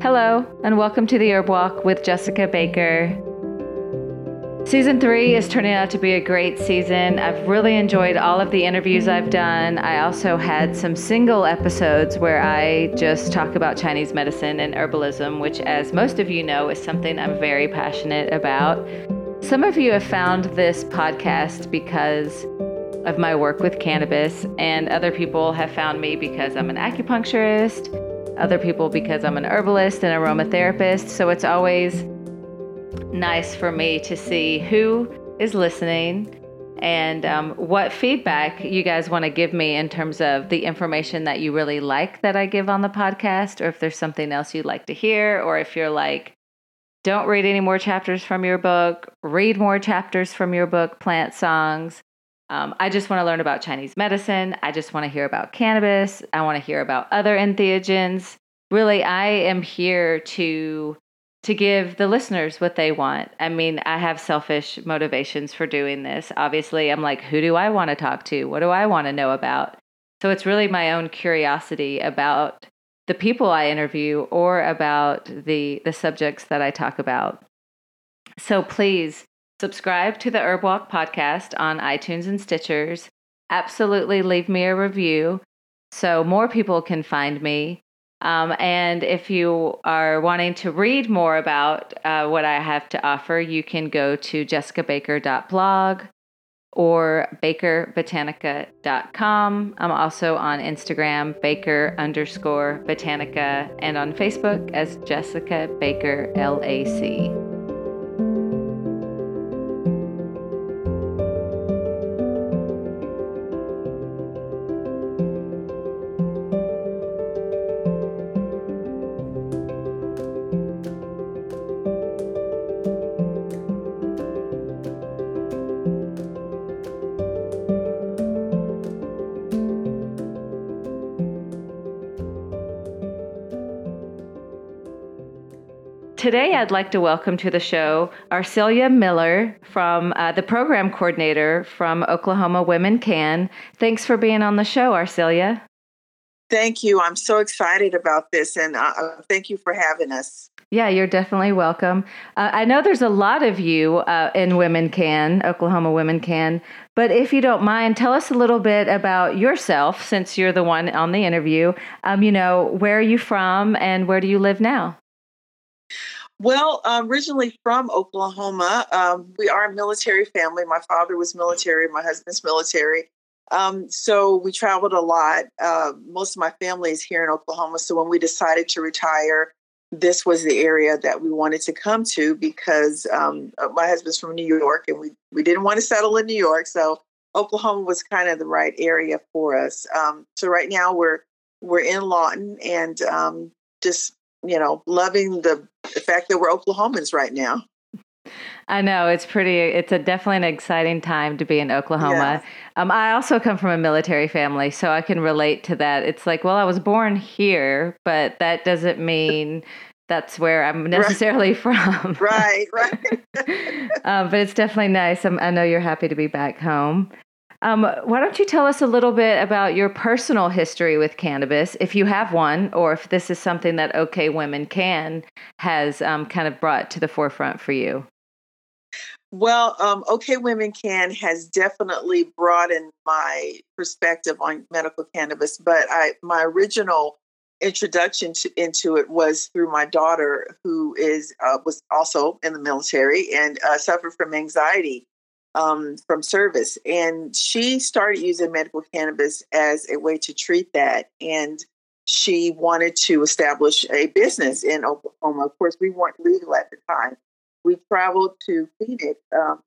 Hello, and welcome to the Herb Walk with Jessica Baker. Season three is turning out to be a great season. I've really enjoyed all of the interviews I've done. I also had some single episodes where I just talk about Chinese medicine and herbalism, which, as most of you know, is something I'm very passionate about. Some of you have found this podcast because of my work with cannabis, and other people have found me because I'm an acupuncturist other people because I'm an herbalist and aromatherapist. So it's always nice for me to see who is listening and um, what feedback you guys want to give me in terms of the information that you really like that I give on the podcast, or if there's something else you'd like to hear, or if you're like, don't read any more chapters from your book, read more chapters from your book, Plant Songs. Um, I just want to learn about Chinese medicine. I just want to hear about cannabis. I want to hear about other entheogens. Really, I am here to to give the listeners what they want. I mean, I have selfish motivations for doing this. Obviously, I'm like, who do I want to talk to? What do I want to know about? So it's really my own curiosity about the people I interview or about the the subjects that I talk about. So please Subscribe to the Herb Walk podcast on iTunes and Stitchers. Absolutely leave me a review so more people can find me. Um, and if you are wanting to read more about uh, what I have to offer, you can go to jessicabaker.blog or bakerbotanica.com. I'm also on Instagram, baker underscore botanica, and on Facebook as Jessica Baker LAC. Today, I'd like to welcome to the show Arcillia Miller from uh, the program coordinator from Oklahoma Women Cann. Thanks for being on the show, Arcillia. Thank you. I'm so excited about this, and uh, thank you for having us. Yeah, you're definitely welcome. Uh, I know there's a lot of you uh, in Women Cann, Oklahoma Women Cann, but if you don't mind, tell us a little bit about yourself since you're the one on the interview. Um, you know, where are you from and where do you live now? Well, uh, originally from Oklahoma, um, we are a military family. My father was military, my husband's military. Um, so we traveled a lot. Uh, most of my family is here in Oklahoma. So when we decided to retire, this was the area that we wanted to come to because um, uh, my husband's from New York and we, we didn't want to settle in New York. So Oklahoma was kind of the right area for us. Um, so right now we're we're in Lawton and um, just you know, loving the, the fact that we're Oklahomans right now. I know it's pretty. It's a definitely an exciting time to be in Oklahoma. Um, I also come from a military family, so I can relate to that. It's like, well, I was born here, but that doesn't mean that's where I'm necessarily right. from. right, right. um, but it's definitely nice. I'm, i know you're happy to be back home. Um, why don't you tell us a little bit about your personal history with cannabis, if you have one, or if this is something that OK Women Cann has um, kind of brought to the forefront for you? Well, um, OK Women Cann has definitely broadened my perspective on medical cannabis, but I my original introduction to, into it was through my daughter, who is uh, was also in the military and uh, suffered from anxiety um, from service. And she started using medical cannabis as a way to treat that. And she wanted to establish a business in Oklahoma. Of course, we weren't legal at the time. We traveled to Phoenix. Um,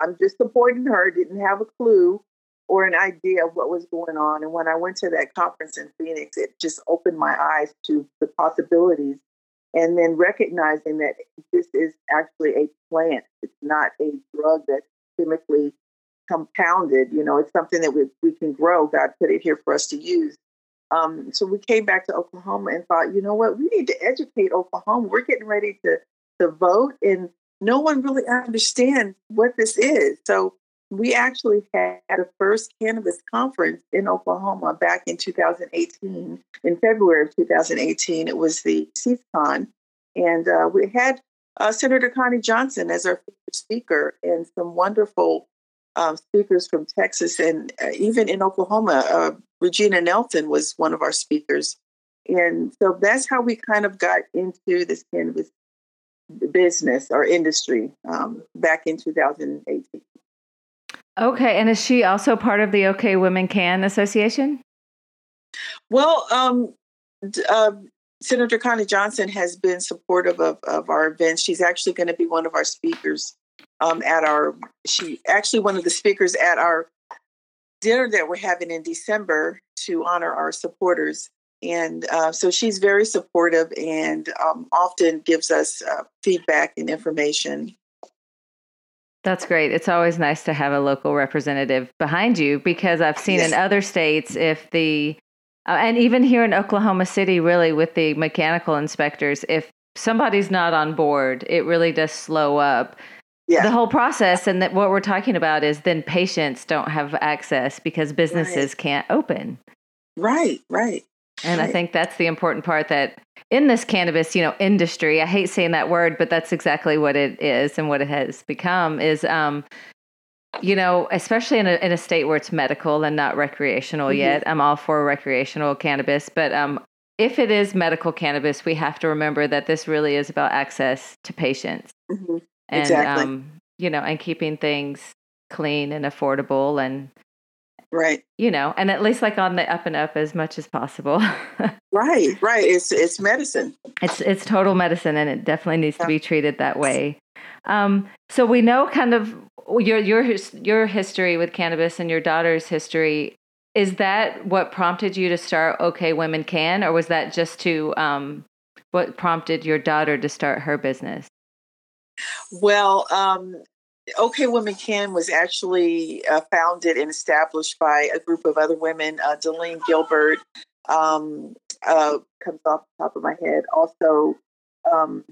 I'm just supporting her, didn't have a clue or an idea of what was going on. And when I went to that conference in Phoenix, it just opened my eyes to the possibilities. And then recognizing that this is actually a plant, it's not a drug that's chemically compounded. You know, it's something that we, we can grow. God put it here for us to use. Um, so we came back to Oklahoma and thought, you know what, we need to educate Oklahoma. We're getting ready to, to vote, and no one really understands what this is. So we actually had a first cannabis conference in Oklahoma back in 2018. In February of 2018, it was the CSCON, And uh, we had uh, Senator Connie Johnson as our speaker and some wonderful um, speakers from Texas and uh, even in Oklahoma. Uh, Regina Nelson was one of our speakers. And so that's how we kind of got into this cannabis business or industry um, back in 2018. Okay. And is she also part of the OK Women Cann Association? Well, um, uh, Senator Connie Johnson has been supportive of, of our events. She's actually going to be one of our speakers um, at our, she actually one of the speakers at our dinner that we're having in December to honor our supporters. And uh, so she's very supportive and um, often gives us uh, feedback and information. That's great. It's always nice to have a local representative behind you because I've seen yes. in other states if the uh, and even here in Oklahoma City, really with the mechanical inspectors, if somebody's not on board, it really does slow up yeah. the whole process. And that what we're talking about is then patients don't have access because businesses right. can't open. Right, right. And right. I think that's the important part that in this cannabis, you know, industry, I hate saying that word, but that's exactly what it is and what it has become is um, you know, especially in a, in a state where it's medical and not recreational mm-hmm. yet. I'm all for recreational cannabis, but um, if it is medical cannabis, we have to remember that this really is about access to patients. Mm-hmm. And, exactly. Um, you know, and keeping things clean and affordable and right. you know and at least like on the up and up as much as possible. Right right it's it's medicine. It's it's total medicine and it definitely needs yeah. to be treated that way. Um, so we know kind of your your your history with cannabis and your daughter's history is that what prompted you to start okay women cann or was that just to um, what prompted your daughter to start her business? Well um, okay women cann was actually uh, founded and established by a group of other women uh, Delene gilbert um, uh, comes off the top of my head also um,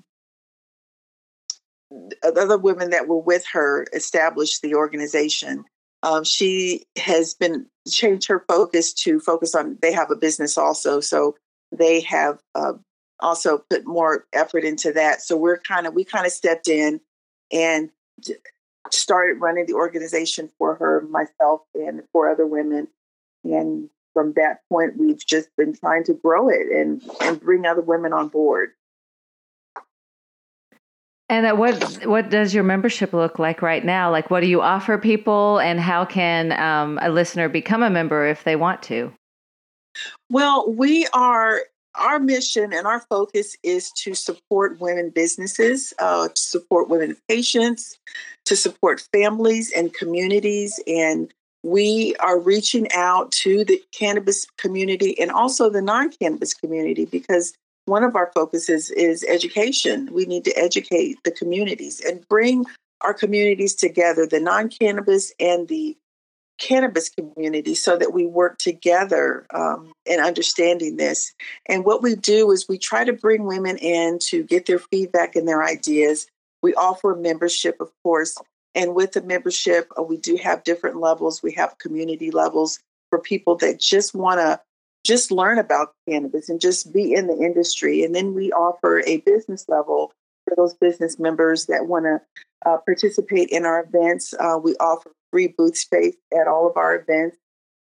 other women that were with her established the organization. Um, she has been changed her focus to focus on. They have a business also, so they have uh, also put more effort into that. So we're kind of we kind of stepped in and started running the organization for her, myself, and four other women. And from that point, we've just been trying to grow it and and bring other women on board. And what what does your membership look like right now? Like, what do you offer people, and how can um, a listener become a member if they want to? Well, we are our mission and our focus is to support women businesses, uh, to support women patients, to support families and communities, and we are reaching out to the cannabis community and also the non-cannabis community because one of our focuses is education. We need to educate the communities and bring our communities together, the non cannabis and the cannabis community, so that we work together um, in understanding this. And what we do is we try to bring women in to get their feedback and their ideas. We offer membership, of course. And with the membership, uh, we do have different levels. We have community levels for people that just want to just learn about cannabis and just be in the industry. And then we offer a business level for those business members that want to uh, participate in our events. Uh, we offer free booth space at all of our events,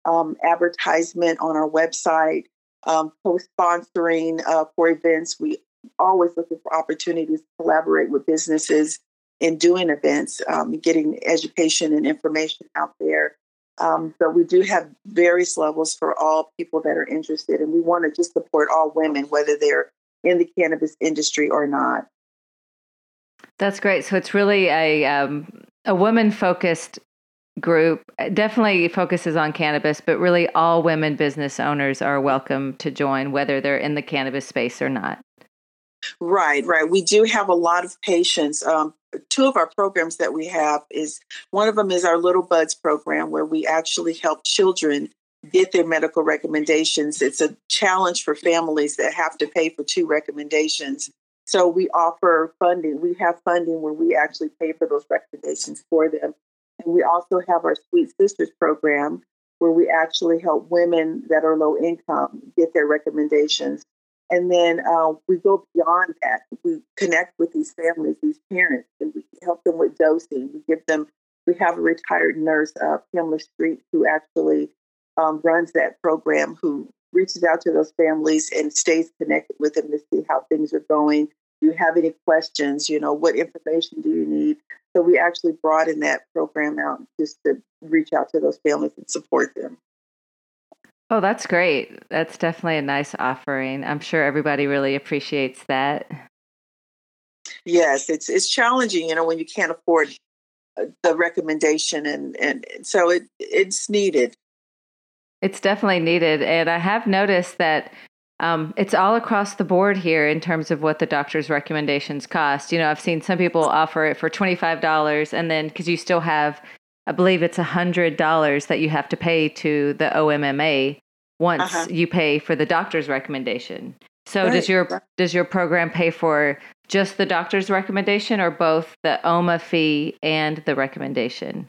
um, advertisement on our website, um, post sponsoring uh, for events. We always looking for opportunities to collaborate with businesses in doing events, um, getting education and information out there. Um, but we do have various levels for all people that are interested, and we want to just support all women, whether they're in the cannabis industry or not. That's great. So it's really a um, a woman focused group. Definitely focuses on cannabis, but really all women business owners are welcome to join, whether they're in the cannabis space or not. Right, right. We do have a lot of patients. Um, two of our programs that we have is one of them is our Little Buds program, where we actually help children get their medical recommendations. It's a challenge for families that have to pay for two recommendations. So we offer funding. We have funding where we actually pay for those recommendations for them. And we also have our Sweet Sisters program where we actually help women that are low income get their recommendations And then uh, we go beyond that. We connect with these families, these parents, and we help them with dosing. We give them, we have a retired nurse, uh, Pamela Street, who actually um, runs that program, who reaches out to those families and stays connected with them to see how things are going. Do you have any questions? You know, what information do you need? So we actually broaden that program out just to reach out to those families and support them. Oh, that's great. That's definitely a nice offering. I'm sure everybody really appreciates that. Yes, it's it's challenging, you know, when you can't afford uh, the recommendation and and so it it's needed. It's definitely needed and I have noticed that um, it's all across the board here in terms of what the doctor's recommendations cost. You know, I've seen some people offer it for $25 and then because you still have I believe it's $100 that you have to pay to the OMMA once uh-huh. you pay for the doctor's recommendation. So right. does your does your program pay for just the doctor's recommendation or both the OMA fee and the recommendation?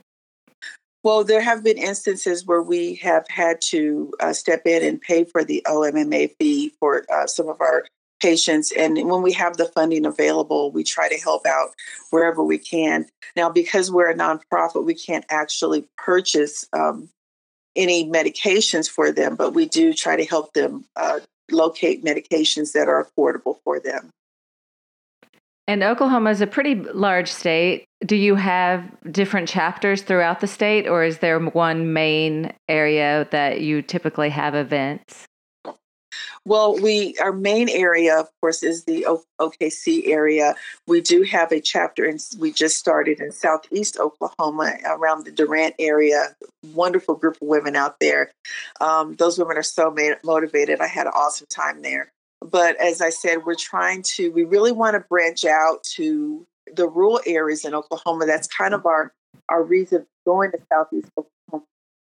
Well, there have been instances where we have had to uh, step in and pay for the OMMA fee for uh, some of our patients. And when we have the funding available, we try to help out wherever we can. Now, because we're a nonprofit, we can't actually purchase um, any medications for them, but we do try to help them uh, locate medications that are affordable for them. And Oklahoma is a pretty large state. Do you have different chapters throughout the state, or is there one main area that you typically have events? Well, we our main area, of course, is the OKC area. We do have a chapter, and we just started in Southeast Oklahoma around the Durant area. Wonderful group of women out there. Um, those women are so made, motivated. I had an awesome time there. But as I said, we're trying to. We really want to branch out to the rural areas in Oklahoma. That's kind of our our reason going to Southeast Oklahoma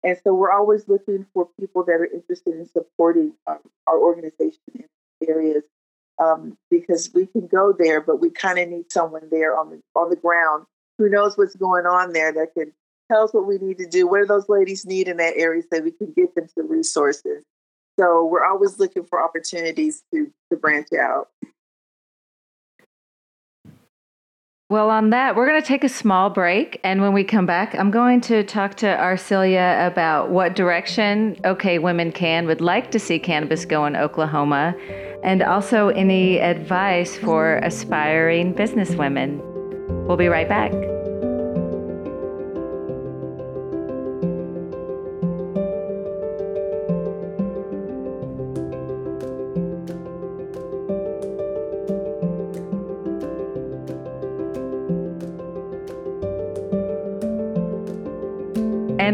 and so we're always looking for people that are interested in supporting um, our organization in areas um, because we can go there, but we kind of need someone there on the on the ground who knows what's going on there that can tell us what we need to do. What do those ladies need in that area so we can get them some resources. So we're always looking for opportunities to to branch out. Well, on that, we're going to take a small break. And when we come back, I'm going to talk to Arcillia about what direction OK Women Cann would like to see cannabis go in Oklahoma, and also any advice for aspiring businesswomen. We'll be right back.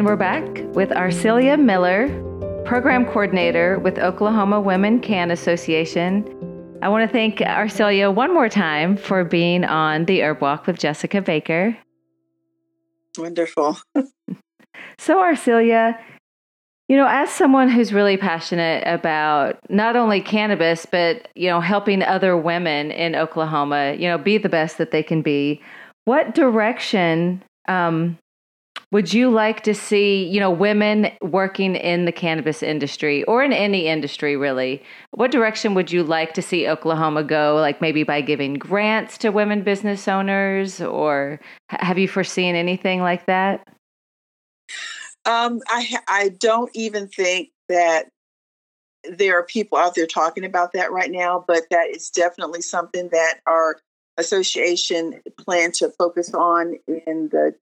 And we're back with Arcillia Miller, Program Coordinator with Oklahoma Women Cann Association. I want to thank Arcillia one more time for being on the Herb Walk with Jessica Baker. Wonderful. so, Arcillia, you know, as someone who's really passionate about not only cannabis, but, you know, helping other women in Oklahoma, you know, be the best that they can be, what direction um, would you like to see, you know, women working in the cannabis industry or in any industry really? What direction would you like to see Oklahoma go? Like maybe by giving grants to women business owners, or have you foreseen anything like that? Um, I I don't even think that there are people out there talking about that right now, but that is definitely something that our association plan to focus on in the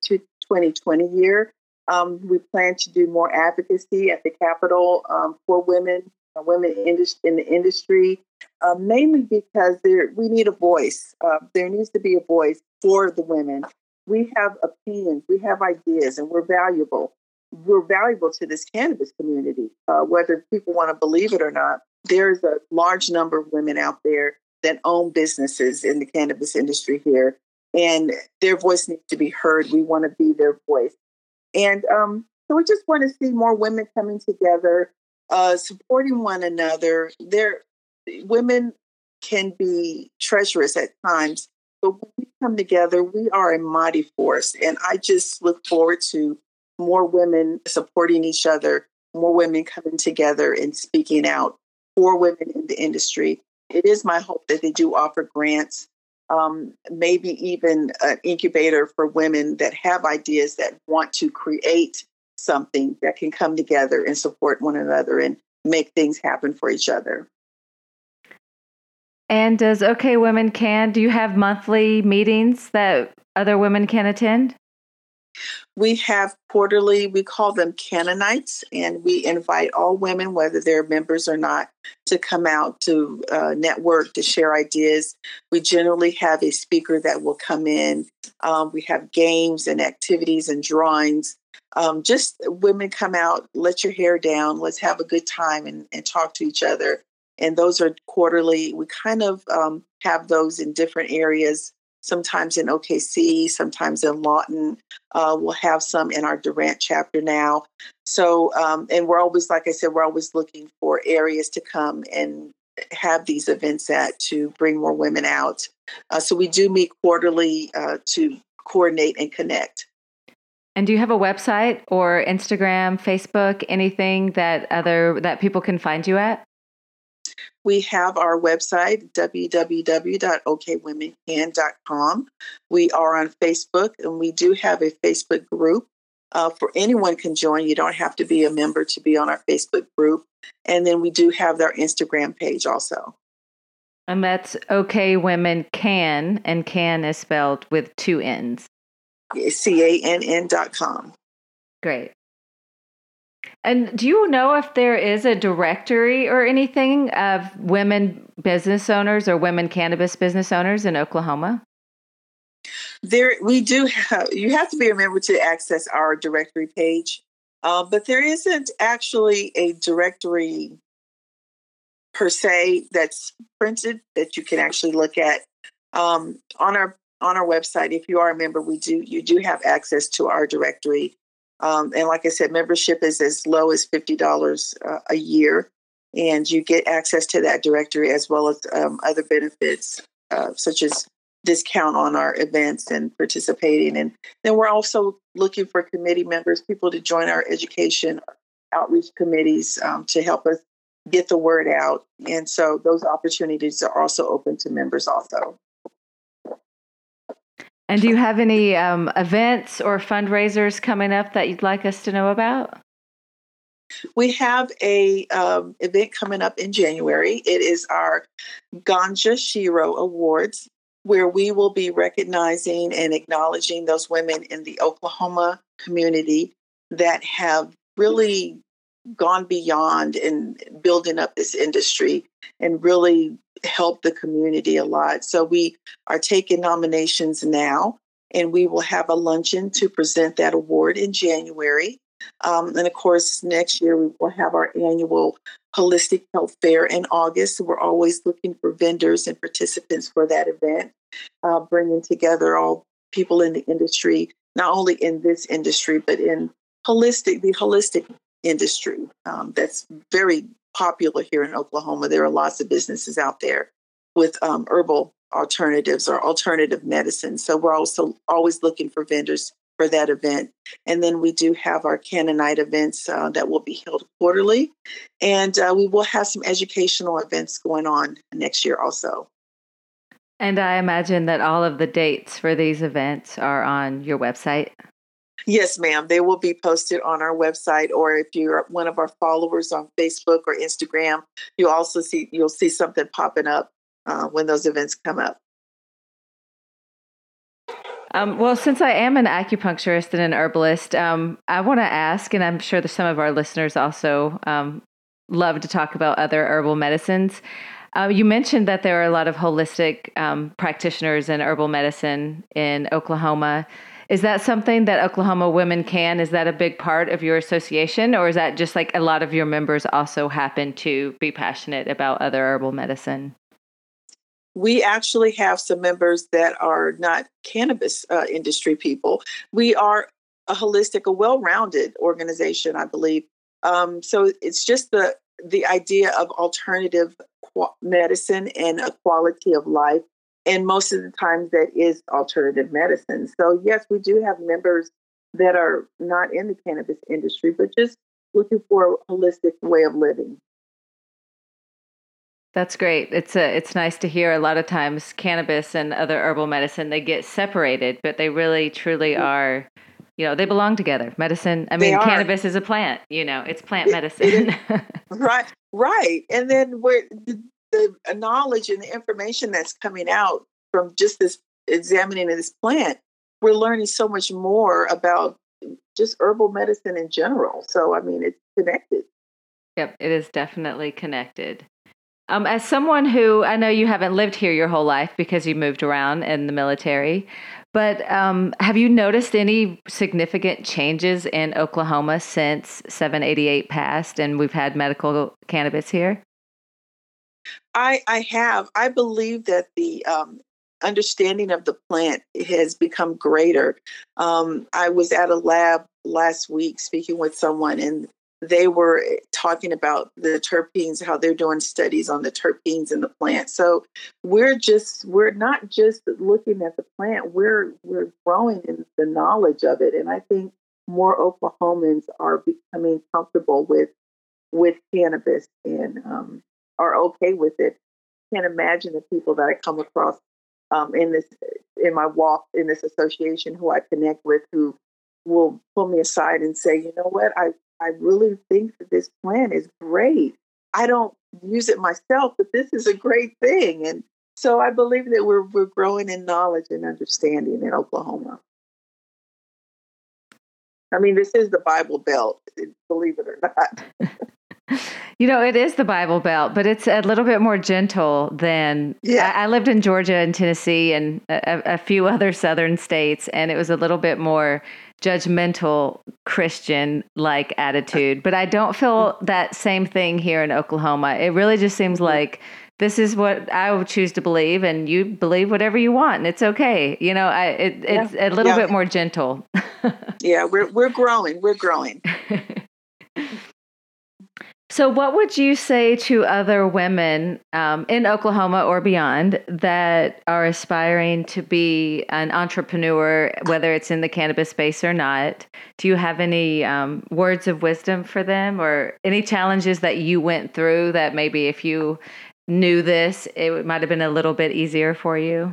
2020 year. Um, we plan to do more advocacy at the Capitol um, for women, uh, women in, the industry, uh, mainly because there we need a voice. Uh, there needs to be a voice for the women. We have opinions, we have ideas, and we're valuable. We're valuable to this cannabis community, uh, whether people want to believe it or not. There's a large number of women out there that own businesses in the cannabis industry here and their voice needs to be heard. We want to be their voice. And um, so we just want to see more women coming together, uh, supporting one another. There, women can be treacherous at times, but when we come together, we are a mighty force. And I just look forward to more women supporting each other, more women coming together and speaking out for women in the industry it is my hope that they do offer grants, um, maybe even an incubator for women that have ideas that want to create something that can come together and support one another and make things happen for each other. And does OK Women Cann, do you have monthly meetings that other women can attend? We have quarterly, we call them Canaanites, and we invite all women, whether they're members or not, to come out to uh, network, to share ideas. We generally have a speaker that will come in. Um, we have games and activities and drawings. Um, just women come out, let your hair down, let's have a good time and, and talk to each other. And those are quarterly. We kind of um, have those in different areas sometimes in OKC, sometimes in Lawton. Uh, we'll have some in our Durant chapter now. So, um, and we're always, like I said, we're always looking for areas to come and have these events at to bring more women out. Uh, so we do meet quarterly uh, to coordinate and connect. And do you have a website or Instagram, Facebook, anything that other that people can find you at? We have our website, www.okwomencann.com. We are on Facebook and we do have a Facebook group. Uh, for anyone can join. You don't have to be a member to be on our Facebook group. And then we do have our Instagram page also. And that's OK Women Cann, and can is spelled with two N's. C A N N dot com. Great. And do you know if there is a directory or anything of women business owners or women cannabis business owners in Oklahoma? There, we do have. You have to be a member to access our directory page, uh, but there isn't actually a directory per se that's printed that you can actually look at um, on our on our website. If you are a member, we do you do have access to our directory um, and like I said, membership is as low as $50 uh, a year. And you get access to that directory as well as um, other benefits, uh, such as discount on our events and participating. And then we're also looking for committee members, people to join our education outreach committees um, to help us get the word out. And so those opportunities are also open to members also. And do you have any um, events or fundraisers coming up that you'd like us to know about? We have a um, event coming up in January. It is our Ganja Shero Awards, where we will be recognizing and acknowledging those women in the Oklahoma community that have really gone beyond in building up this industry and really help the community a lot. So we are taking nominations now, and we will have a luncheon to present that award in January. Um, and of course, next year we will have our annual Holistic Health Fair in August. So we're always looking for vendors and participants for that event, uh, bringing together all people in the industry, not only in this industry, but in holistic, the holistic industry um, that's very popular here in Oklahoma. There are lots of businesses out there with um, herbal alternatives or alternative medicine. So we're also always looking for vendors for that event. And then we do have our Canaanite events uh, that will be held quarterly. And uh, we will have some educational events going on next year also. And I imagine that all of the dates for these events are on your website. Yes, ma'am. They will be posted on our website, or if you're one of our followers on Facebook or Instagram, you also see you'll see something popping up uh, when those events come up. Um, well, since I am an acupuncturist and an herbalist, um, I want to ask, and I'm sure that some of our listeners also um, love to talk about other herbal medicines. Uh, you mentioned that there are a lot of holistic um, practitioners in herbal medicine in Oklahoma. Is that something that Oklahoma Women Cann? Is that a big part of your association, or is that just like a lot of your members also happen to be passionate about other herbal medicine? We actually have some members that are not cannabis uh, industry people. We are a holistic, a well-rounded organization, I believe. Um, so it's just the the idea of alternative medicine and a quality of life and most of the times that is alternative medicine. So yes, we do have members that are not in the cannabis industry, but just looking for a holistic way of living. That's great. It's a, it's nice to hear. A lot of times, cannabis and other herbal medicine they get separated, but they really truly mm-hmm. are. You know, they belong together. Medicine. I mean, cannabis is a plant. You know, it's plant medicine. right, right. And then where the, knowledge and the information that's coming out from just this examining of this plant, we're learning so much more about just herbal medicine in general. So, I mean, it's connected. Yep, it is definitely connected. Um, as someone who I know you haven't lived here your whole life because you moved around in the military, but um, have you noticed any significant changes in Oklahoma since 788 passed and we've had medical cannabis here? I, I have. I believe that the um, understanding of the plant has become greater. Um, I was at a lab last week speaking with someone, and they were talking about the terpenes, how they're doing studies on the terpenes in the plant. So we're just we're not just looking at the plant, we're we're growing in the knowledge of it. And I think more Oklahomans are becoming comfortable with with cannabis and um, are okay with it. Can't imagine the people that I come across um, in this in my walk in this association who I connect with who will pull me aside and say, you know what, I I really think that this plan is great. I don't use it myself, but this is a great thing. And so I believe that we're we're growing in knowledge and understanding in Oklahoma. I mean, this is the Bible Belt, believe it or not. you know, it is the Bible Belt, but it's a little bit more gentle than. Yeah. I, I lived in Georgia and Tennessee and a, a few other southern states, and it was a little bit more judgmental Christian like attitude. But I don't feel that same thing here in Oklahoma. It really just seems like this is what I would choose to believe, and you believe whatever you want, and it's okay. You know, I, it, it's a little yeah. bit more gentle. yeah, we're we're growing. We're growing. So, what would you say to other women um, in Oklahoma or beyond that are aspiring to be an entrepreneur, whether it's in the cannabis space or not? Do you have any um, words of wisdom for them or any challenges that you went through that maybe if you knew this, it might have been a little bit easier for you?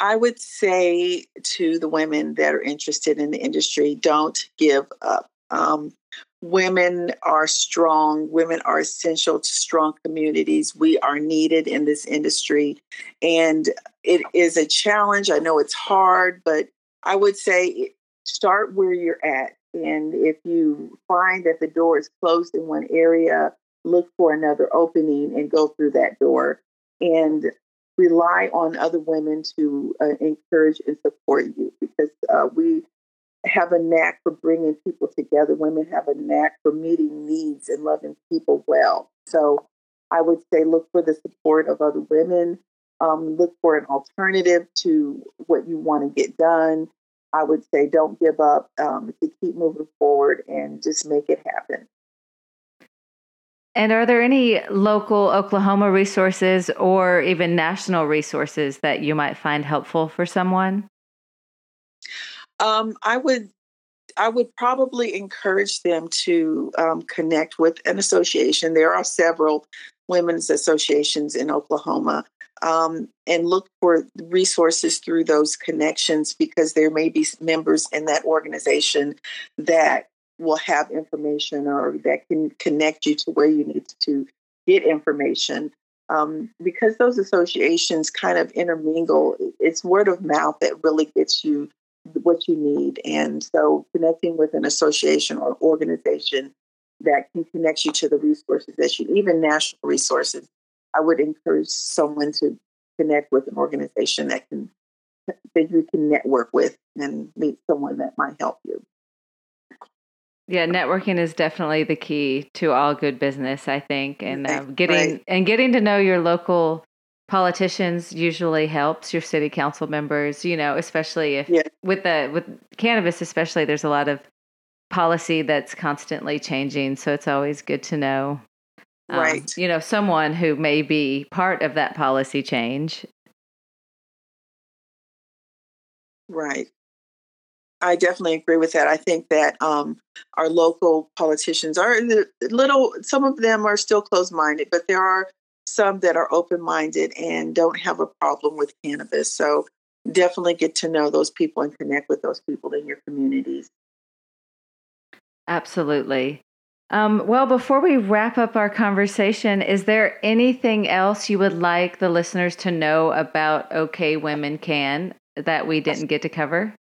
I would say to the women that are interested in the industry, don't give up. Um, women are strong. Women are essential to strong communities. We are needed in this industry. And it is a challenge. I know it's hard, but I would say start where you're at. And if you find that the door is closed in one area, look for another opening and go through that door. And rely on other women to uh, encourage and support you because uh, we have a knack for bringing people together. Women have a knack for meeting needs and loving people well. So I would say look for the support of other women. Um, look for an alternative to what you want to get done. I would say don't give up, um, to keep moving forward and just make it happen. And are there any local Oklahoma resources or even national resources that you might find helpful for someone? Um, I would I would probably encourage them to um, connect with an association. There are several women's associations in Oklahoma um, and look for resources through those connections because there may be members in that organization that will have information or that can connect you to where you need to get information. Um, because those associations kind of intermingle, it's word of mouth that really gets you what you need. And so connecting with an association or organization that can connect you to the resources that you even national resources. I would encourage someone to connect with an organization that can that you can network with and meet someone that might help you. Yeah, networking is definitely the key to all good business, I think, and uh, getting right. and getting to know your local politicians usually helps your city council members you know especially if yeah. with the with cannabis especially there's a lot of policy that's constantly changing so it's always good to know um, right you know someone who may be part of that policy change right I definitely agree with that. I think that um, our local politicians are little. Some of them are still closed-minded, but there are some that are open minded and don't have a problem with cannabis. So definitely get to know those people and connect with those people in your communities. Absolutely. Um, well, before we wrap up our conversation, is there anything else you would like the listeners to know about OK Women Cann that we didn't get to cover?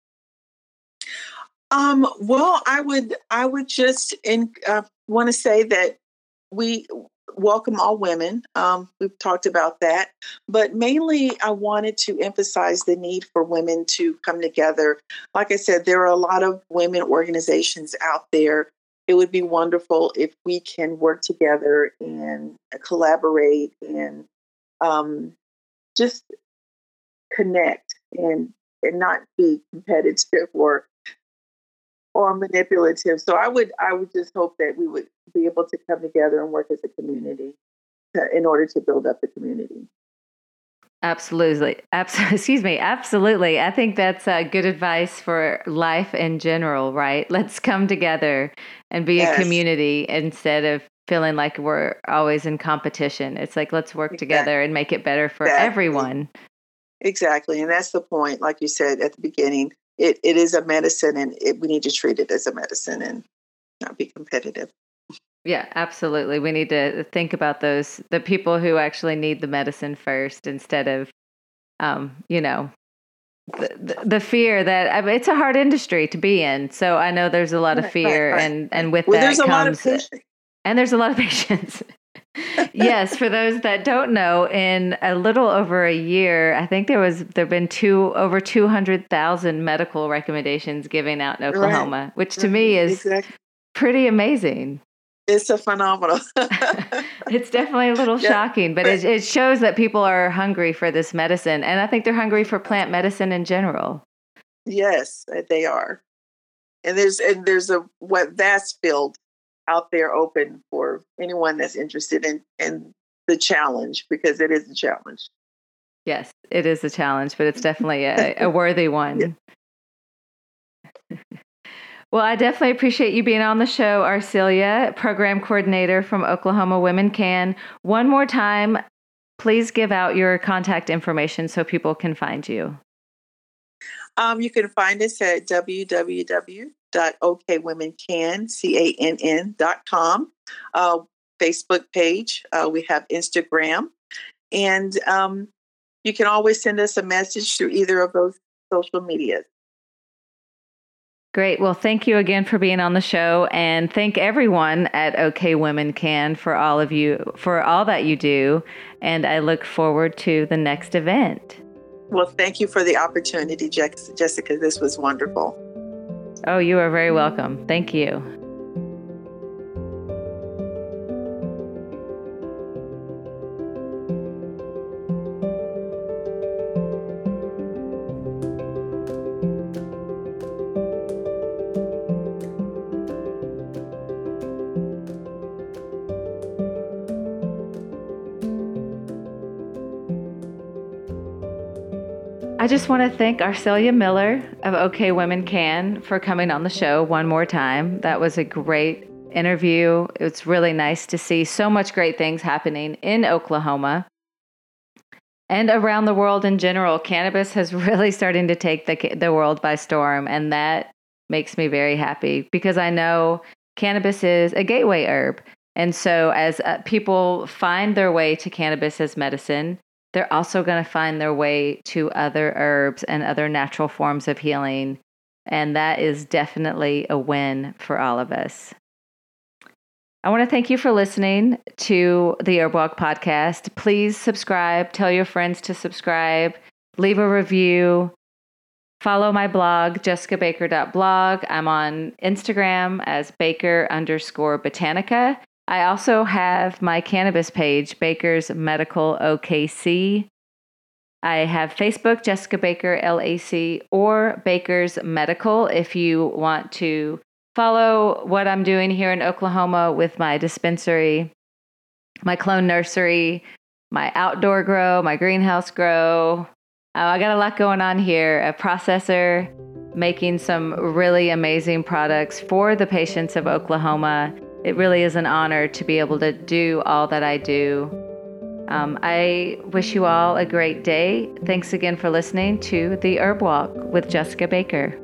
Um, well, I would I would just in, uh, want to say that we welcome all women. Um, we've talked about that, but mainly I wanted to emphasize the need for women to come together. Like I said, there are a lot of women organizations out there. It would be wonderful if we can work together and collaborate and um, just connect and and not be competitive or or manipulative. So I would I would just hope that we would be able to come together and work as a community to, in order to build up the community. Absolutely. Absolutely. Excuse me. Absolutely. I think that's uh, good advice for life in general, right? Let's come together and be yes. a community instead of feeling like we're always in competition. It's like, let's work exactly. together and make it better for exactly. everyone. Exactly. And that's the point, like you said at the beginning it, it is a medicine and it, we need to treat it as a medicine and not be competitive. Yeah, absolutely. We need to think about those the people who actually need the medicine first instead of, um, you know, the, the, fear that I mean, it's a hard industry to be in. So I know there's a lot of fear, right, right, and and with well, that comes, and there's a lot of patience yes, for those that don't know, in a little over a year, I think there was there've been two over two hundred thousand medical recommendations given out in Oklahoma, right. which to me is exactly. pretty amazing. It's a phenomenal. it's definitely a little yeah. shocking, but it, it shows that people are hungry for this medicine, and I think they're hungry for plant medicine in general. Yes, they are, and there's and there's a what vast field out there open for anyone that's interested in in the challenge because it is a challenge. Yes, it is a challenge, but it's definitely a, a worthy one. Yeah. well, I definitely appreciate you being on the show, Arcillia, program coordinator from Oklahoma Women Cann. One more time, please give out your contact information so people can find you. Um, you can find us at www.okwomencann, uh, Facebook page. Uh, we have Instagram. And um, you can always send us a message through either of those social medias. Great. Well, thank you again for being on the show and thank everyone at OK Women Cann for all of you for all that you do and I look forward to the next event. Well, thank you for the opportunity, Jessica. This was wonderful. Oh, you are very welcome. Thank you. Just want to thank Arcillia Miller of OK Women Cann for coming on the show one more time. That was a great interview. It's really nice to see so much great things happening in Oklahoma and around the world in general. Cannabis has really starting to take the the world by storm, and that makes me very happy because I know cannabis is a gateway herb. And so, as uh, people find their way to cannabis as medicine, they're also going to find their way to other herbs and other natural forms of healing. And that is definitely a win for all of us. I want to thank you for listening to the Herb Walk podcast. Please subscribe, tell your friends to subscribe, leave a review, follow my blog, jessicabaker.blog. I'm on Instagram as baker underscore botanica. I also have my cannabis page, Baker's Medical OKC. I have Facebook, Jessica Baker LAC, or Baker's Medical if you want to follow what I'm doing here in Oklahoma with my dispensary, my clone nursery, my outdoor grow, my greenhouse grow. Uh, I got a lot going on here. A processor, making some really amazing products for the patients of Oklahoma it really is an honor to be able to do all that I do. Um, I wish you all a great day. Thanks again for listening to The Herb Walk with Jessica Baker.